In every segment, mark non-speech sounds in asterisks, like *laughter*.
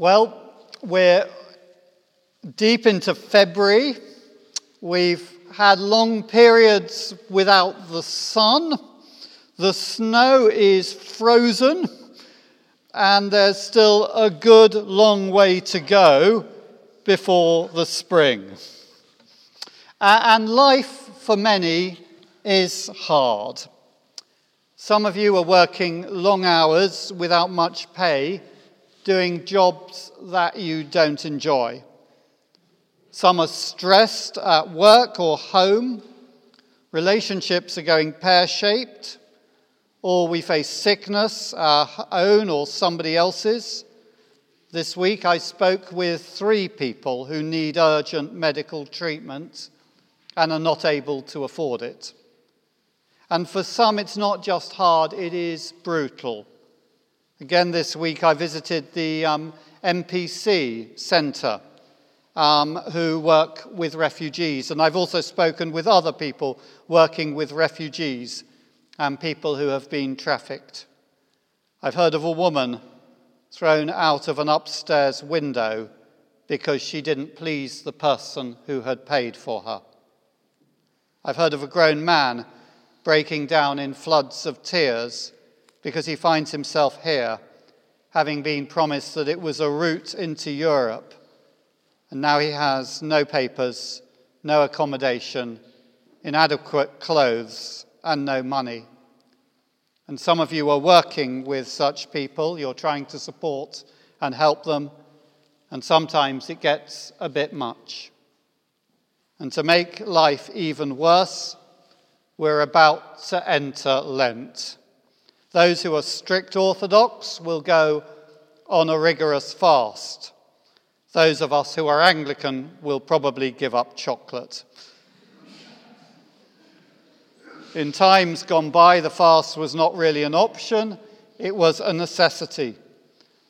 Well, we're deep into February. We've had long periods without the sun. The snow is frozen, and there's still a good long way to go before the spring. And life for many is hard. Some of you are working long hours without much pay doing jobs that you don't enjoy. Some are stressed at work or home. Relationships are going pear shaped. Or we face sickness, our own or somebody else's. This week I spoke with three people who need urgent medical treatment and are not able to afford it. And for some, it's not just hard, it is brutal. Again, this week I visited the um, MPC Centre, um, who work with refugees, and I've also spoken with other people working with refugees and people who have been trafficked. I've heard of a woman thrown out of an upstairs window because she didn't please the person who had paid for her. I've heard of a grown man breaking down in floods of tears because he finds himself here, having been promised that it was a route into Europe. And now he has no papers, no accommodation, inadequate clothes, and no money. And some of you are working with such people. You're trying to support and help them. And sometimes it gets a bit much. And to make life even worse, we're about to enter Lent. Those who are strict Orthodox will go on a rigorous fast. Those of us who are Anglican will probably give up chocolate. In times gone by, the fast was not really an option, it was a necessity.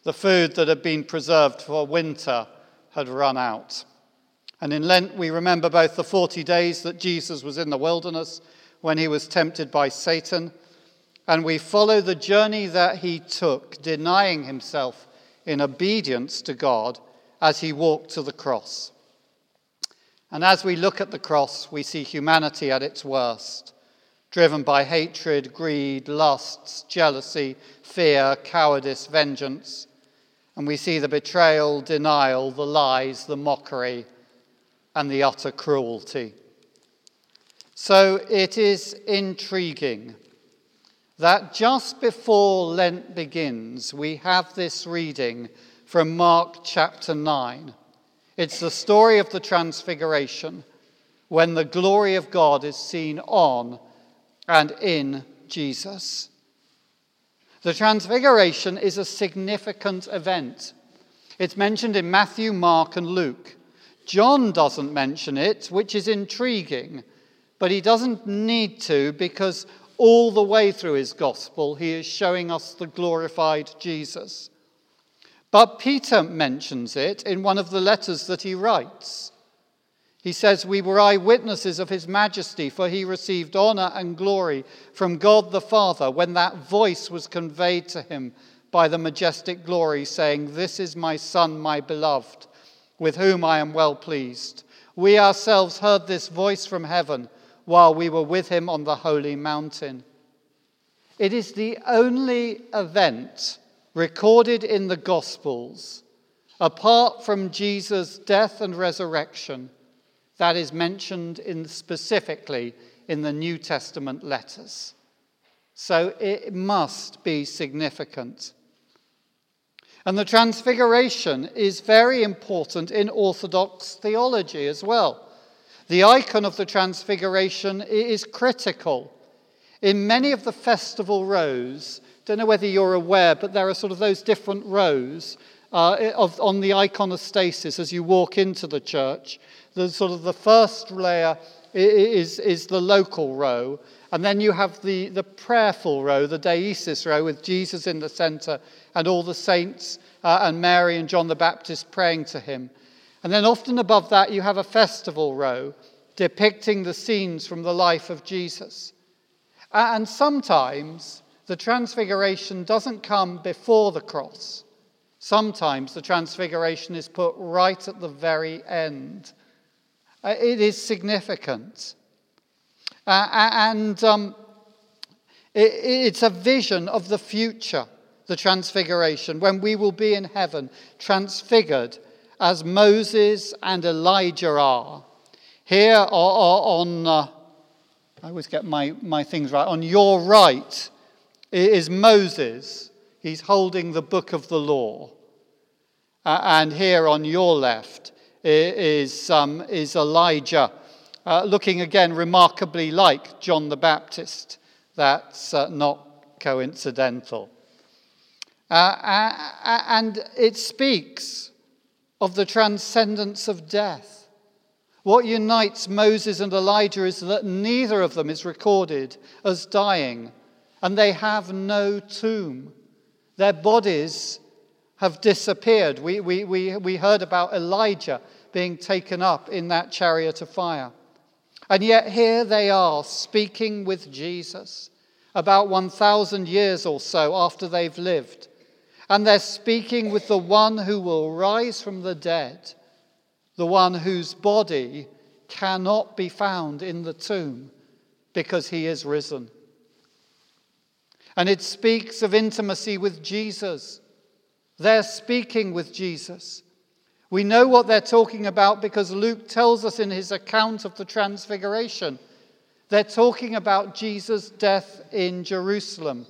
The food that had been preserved for winter had run out. And in Lent, we remember both the 40 days that Jesus was in the wilderness when he was tempted by Satan and we follow the journey that he took, denying himself in obedience to God as he walked to the cross. And as we look at the cross, we see humanity at its worst, driven by hatred, greed, lusts, jealousy, fear, cowardice, vengeance. And we see the betrayal, denial, the lies, the mockery, and the utter cruelty. So it is intriguing that just before Lent begins, we have this reading from Mark chapter 9. It's the story of the Transfiguration when the glory of God is seen on and in Jesus. The Transfiguration is a significant event. It's mentioned in Matthew, Mark, and Luke. John doesn't mention it, which is intriguing, but he doesn't need to because all the way through his gospel, he is showing us the glorified Jesus. But Peter mentions it in one of the letters that he writes. He says, We were eyewitnesses of his majesty, for he received honor and glory from God the Father when that voice was conveyed to him by the majestic glory, saying, This is my Son, my beloved, with whom I am well pleased. We ourselves heard this voice from heaven while we were with him on the holy mountain. It is the only event recorded in the Gospels, apart from Jesus' death and resurrection, that is mentioned in specifically in the New Testament letters. So it must be significant. And the Transfiguration is very important in Orthodox theology as well. The icon of the Transfiguration is critical. In many of the festival rows, don't know whether you're aware, but there are sort of those different rows uh, of, on the iconostasis as you walk into the church. The sort of the first layer is, is the local row, and then you have the, the prayerful row, the deesis row, with Jesus in the center and all the saints uh, and Mary and John the Baptist praying to him. And then often above that, you have a festival row depicting the scenes from the life of Jesus. And sometimes the transfiguration doesn't come before the cross, Sometimes the transfiguration is put right at the very end. Uh, it is significant. Uh, and um, it, it's a vision of the future, the transfiguration, when we will be in heaven, transfigured as Moses and Elijah are. Here on, uh, I always get my, my things right, on your right is Moses. He's holding the book of the law. Uh, and here on your left is, um, is Elijah, uh, looking again remarkably like John the Baptist. That's uh, not coincidental. Uh, and it speaks of the transcendence of death. What unites Moses and Elijah is that neither of them is recorded as dying, and they have no tomb. Their bodies have disappeared. We, we, we, we heard about Elijah being taken up in that chariot of fire. And yet here they are speaking with Jesus about 1,000 years or so after they've lived. And they're speaking with the one who will rise from the dead, the one whose body cannot be found in the tomb because he is risen. And it speaks of intimacy with Jesus they're speaking with Jesus. We know what they're talking about because Luke tells us in his account of the Transfiguration. They're talking about Jesus' death in Jerusalem,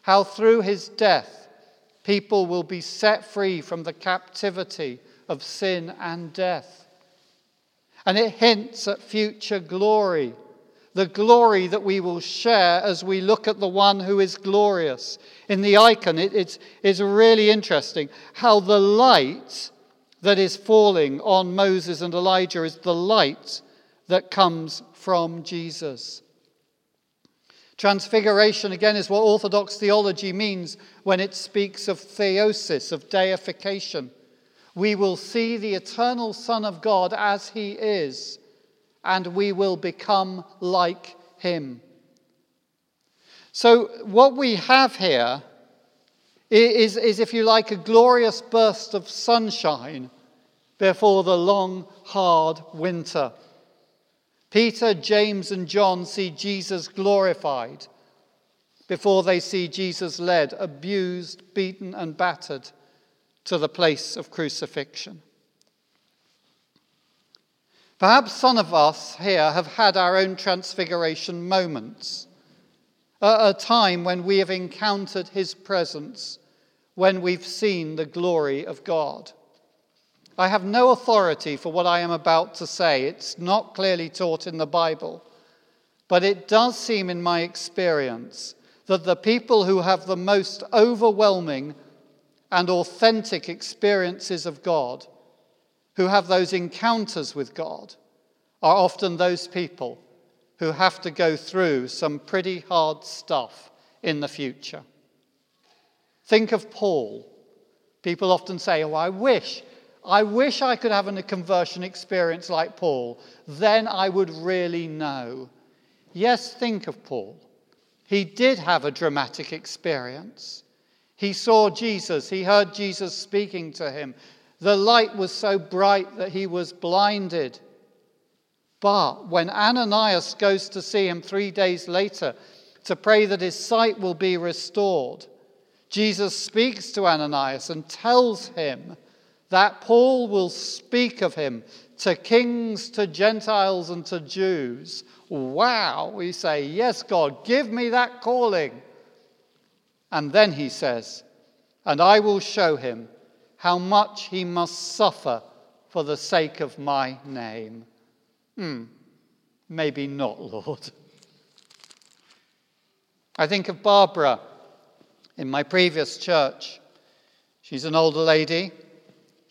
how through his death, people will be set free from the captivity of sin and death. And it hints at future glory the glory that we will share as we look at the one who is glorious. In the icon, it, it's, it's really interesting how the light that is falling on Moses and Elijah is the light that comes from Jesus. Transfiguration, again, is what Orthodox theology means when it speaks of theosis, of deification. We will see the eternal Son of God as he is and we will become like him. So, what we have here is, is, if you like, a glorious burst of sunshine before the long, hard winter. Peter, James, and John see Jesus glorified before they see Jesus led, abused, beaten, and battered to the place of crucifixion. Perhaps some of us here have had our own transfiguration moments, a time when we have encountered His presence, when we've seen the glory of God. I have no authority for what I am about to say. It's not clearly taught in the Bible. But it does seem, in my experience, that the people who have the most overwhelming and authentic experiences of God who have those encounters with God are often those people who have to go through some pretty hard stuff in the future. Think of Paul. People often say, Oh, I wish, I wish I could have a conversion experience like Paul. Then I would really know. Yes, think of Paul. He did have a dramatic experience. He saw Jesus, he heard Jesus speaking to him, the light was so bright that he was blinded. But when Ananias goes to see him three days later to pray that his sight will be restored, Jesus speaks to Ananias and tells him that Paul will speak of him to kings, to Gentiles, and to Jews. Wow, we say, Yes, God, give me that calling. And then he says, And I will show him how much he must suffer for the sake of my name. Hmm, maybe not, *laughs* Lord. I think of Barbara in my previous church. She's an older lady.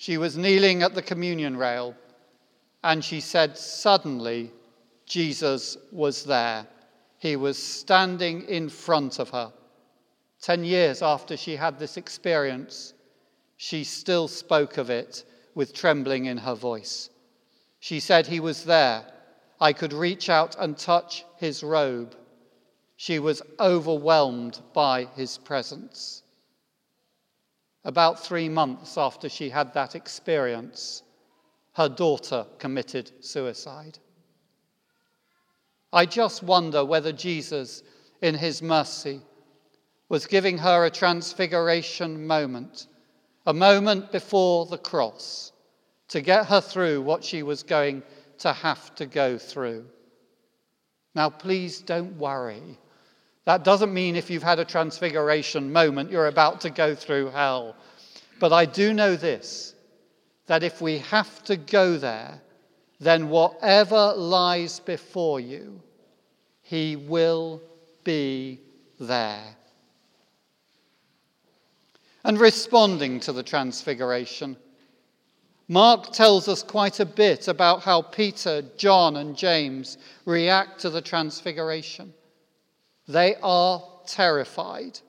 She was kneeling at the communion rail and she said, Suddenly, Jesus was there. He was standing in front of her. Ten years after she had this experience, she still spoke of it with trembling in her voice. She said he was there. I could reach out and touch his robe. She was overwhelmed by his presence. About three months after she had that experience, her daughter committed suicide. I just wonder whether Jesus, in his mercy, was giving her a transfiguration moment, a moment before the cross, to get her through what she was going to have to go through. Now, please don't worry. That doesn't mean if you've had a transfiguration moment, you're about to go through hell. But I do know this that if we have to go there, then whatever lies before you, He will be there. And responding to the transfiguration, Mark tells us quite a bit about how Peter, John, and James react to the transfiguration. They are terrified.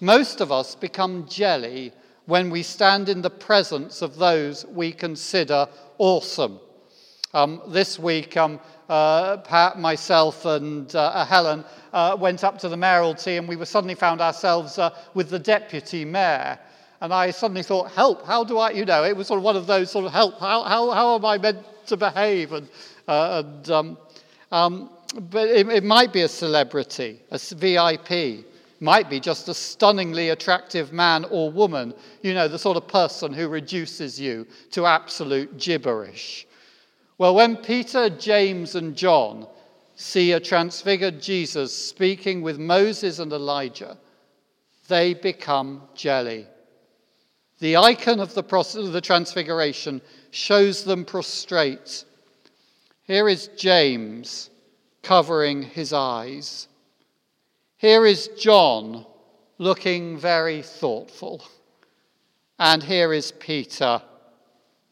Most of us become jelly when we stand in the presence of those we consider awesome. Um, this week, um, uh, Pat, myself, and uh, Helen uh, went up to the mayoralty, and we were suddenly found ourselves uh, with the deputy mayor. And I suddenly thought, help, how do I, you know, it was sort of one of those sort of help, how, how, how am I meant to behave? And, uh, and um, um, but it, it, might be a celebrity, a VIP, might be just a stunningly attractive man or woman, you know, the sort of person who reduces you to absolute gibberish. Well, when Peter, James, and John see a transfigured Jesus speaking with Moses and Elijah, they become jelly. The icon of the, the transfiguration shows them prostrate. Here is James covering his eyes. Here is John looking very thoughtful. And here is Peter,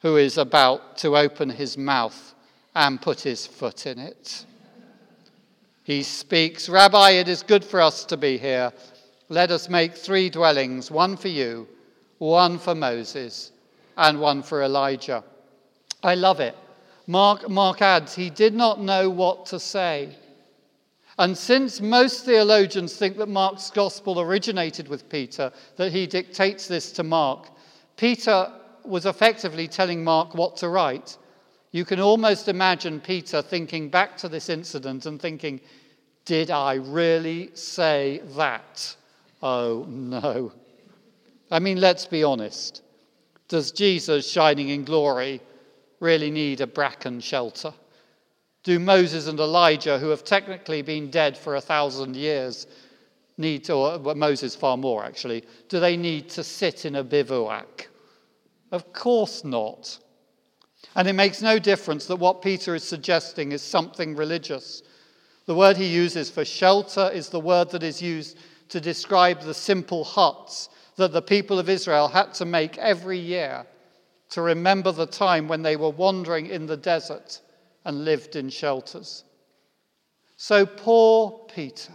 who is about to open his mouth and put his foot in it. He speaks, Rabbi, it is good for us to be here. Let us make three dwellings one for you one for Moses, and one for Elijah. I love it. Mark, Mark adds, he did not know what to say. And since most theologians think that Mark's gospel originated with Peter, that he dictates this to Mark, Peter was effectively telling Mark what to write. You can almost imagine Peter thinking back to this incident and thinking, Did I really say that? Oh no. I mean, let's be honest. Does Jesus, shining in glory, really need a bracken shelter? Do Moses and Elijah, who have technically been dead for a thousand years, need to, or Moses far more actually, do they need to sit in a bivouac? Of course not. And it makes no difference that what Peter is suggesting is something religious. The word he uses for shelter is the word that is used to describe the simple huts that the people of Israel had to make every year to remember the time when they were wandering in the desert and lived in shelters. So poor Peter.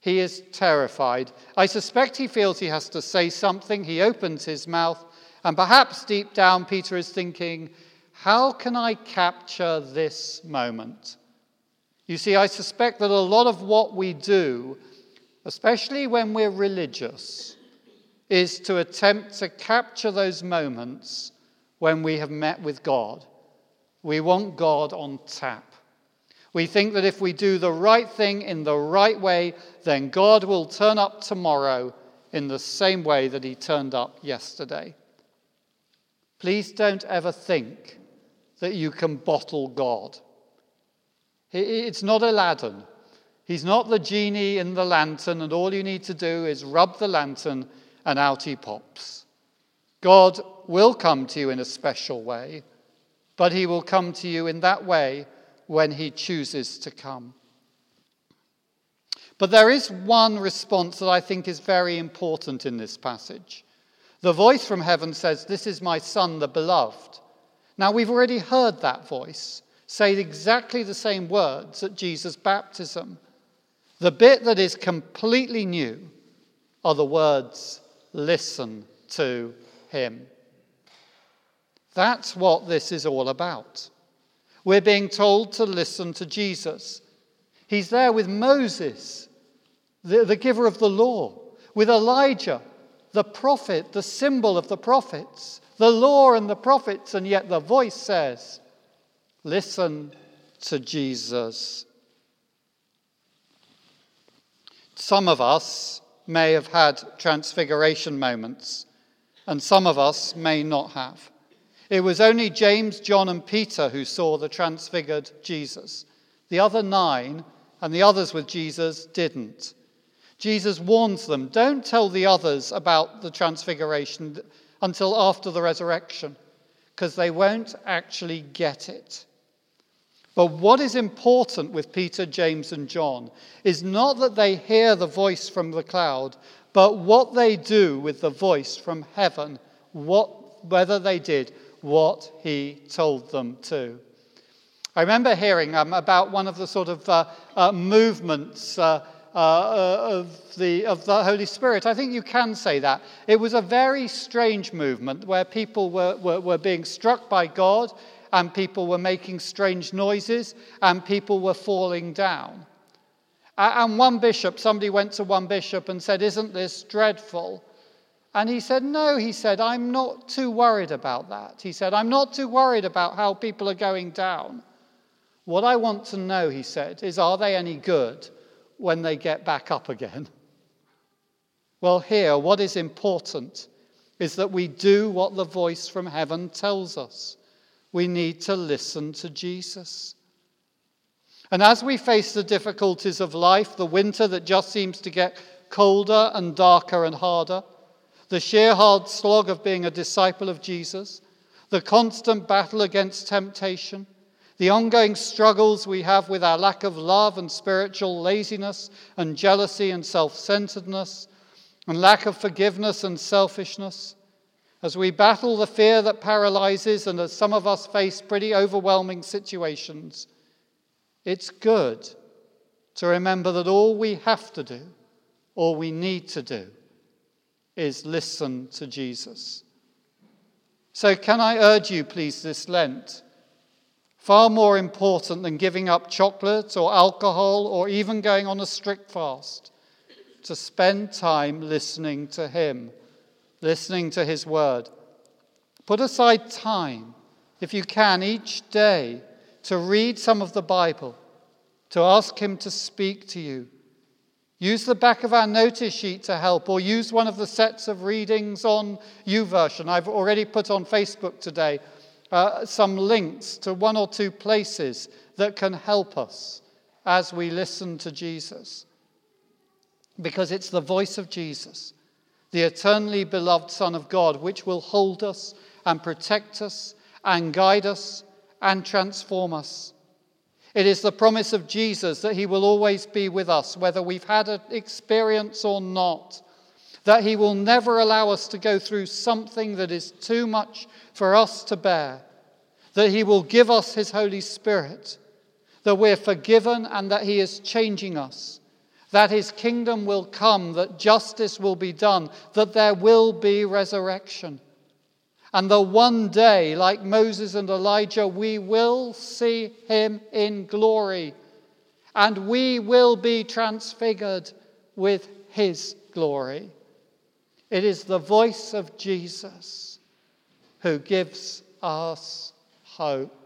He is terrified. I suspect he feels he has to say something. He opens his mouth, and perhaps deep down, Peter is thinking, How can I capture this moment? You see, I suspect that a lot of what we do, especially when we're religious, is to attempt to capture those moments when we have met with God. We want God on tap. We think that if we do the right thing in the right way, then God will turn up tomorrow in the same way that he turned up yesterday. Please don't ever think that you can bottle God. It's not Aladdin. He's not the genie in the lantern, and all you need to do is rub the lantern and out he pops. God will come to you in a special way, but he will come to you in that way when he chooses to come. But there is one response that I think is very important in this passage. The voice from heaven says, This is my son, the beloved. Now, we've already heard that voice say exactly the same words at Jesus' baptism. The bit that is completely new are the words, listen to him. That's what this is all about. We're being told to listen to Jesus. He's there with Moses, the, the giver of the law, with Elijah, the prophet, the symbol of the prophets, the law and the prophets, and yet the voice says, Listen to Jesus. Some of us may have had transfiguration moments, and some of us may not have. It was only James, John, and Peter who saw the transfigured Jesus. The other nine and the others with Jesus didn't. Jesus warns them don't tell the others about the transfiguration until after the resurrection, because they won't actually get it. But what is important with Peter, James, and John is not that they hear the voice from the cloud, but what they do with the voice from heaven, what, whether they did what he told them to. I remember hearing um, about one of the sort of uh, uh, movements uh, uh, of, the, of the Holy Spirit. I think you can say that. It was a very strange movement where people were, were, were being struck by God and people were making strange noises, and people were falling down. And one bishop, somebody went to one bishop and said, Isn't this dreadful? And he said, No, he said, I'm not too worried about that. He said, I'm not too worried about how people are going down. What I want to know, he said, is are they any good when they get back up again? *laughs* Well, here, what is important is that we do what the voice from heaven tells us we need to listen to Jesus. And as we face the difficulties of life, the winter that just seems to get colder and darker and harder, the sheer hard slog of being a disciple of Jesus, the constant battle against temptation, the ongoing struggles we have with our lack of love and spiritual laziness and jealousy and self centeredness, and lack of forgiveness and selfishness, as we battle the fear that paralyzes, and as some of us face pretty overwhelming situations, it's good to remember that all we have to do, all we need to do, is listen to Jesus. So, can I urge you, please, this Lent? Far more important than giving up chocolate or alcohol or even going on a strict fast, to spend time listening to Him listening to His word. Put aside time, if you can, each day to read some of the Bible, to ask Him to speak to you. Use the back of our notice sheet to help, or use one of the sets of readings on YouVersion. I've already put on Facebook today uh, some links to one or two places that can help us as we listen to Jesus. Because it's the voice of Jesus the eternally beloved Son of God, which will hold us and protect us and guide us and transform us. It is the promise of Jesus that He will always be with us, whether we've had an experience or not, that He will never allow us to go through something that is too much for us to bear, that He will give us His Holy Spirit, that we're forgiven and that He is changing us that his kingdom will come, that justice will be done, that there will be resurrection. And the one day, like Moses and Elijah, we will see him in glory. And we will be transfigured with his glory. It is the voice of Jesus who gives us hope.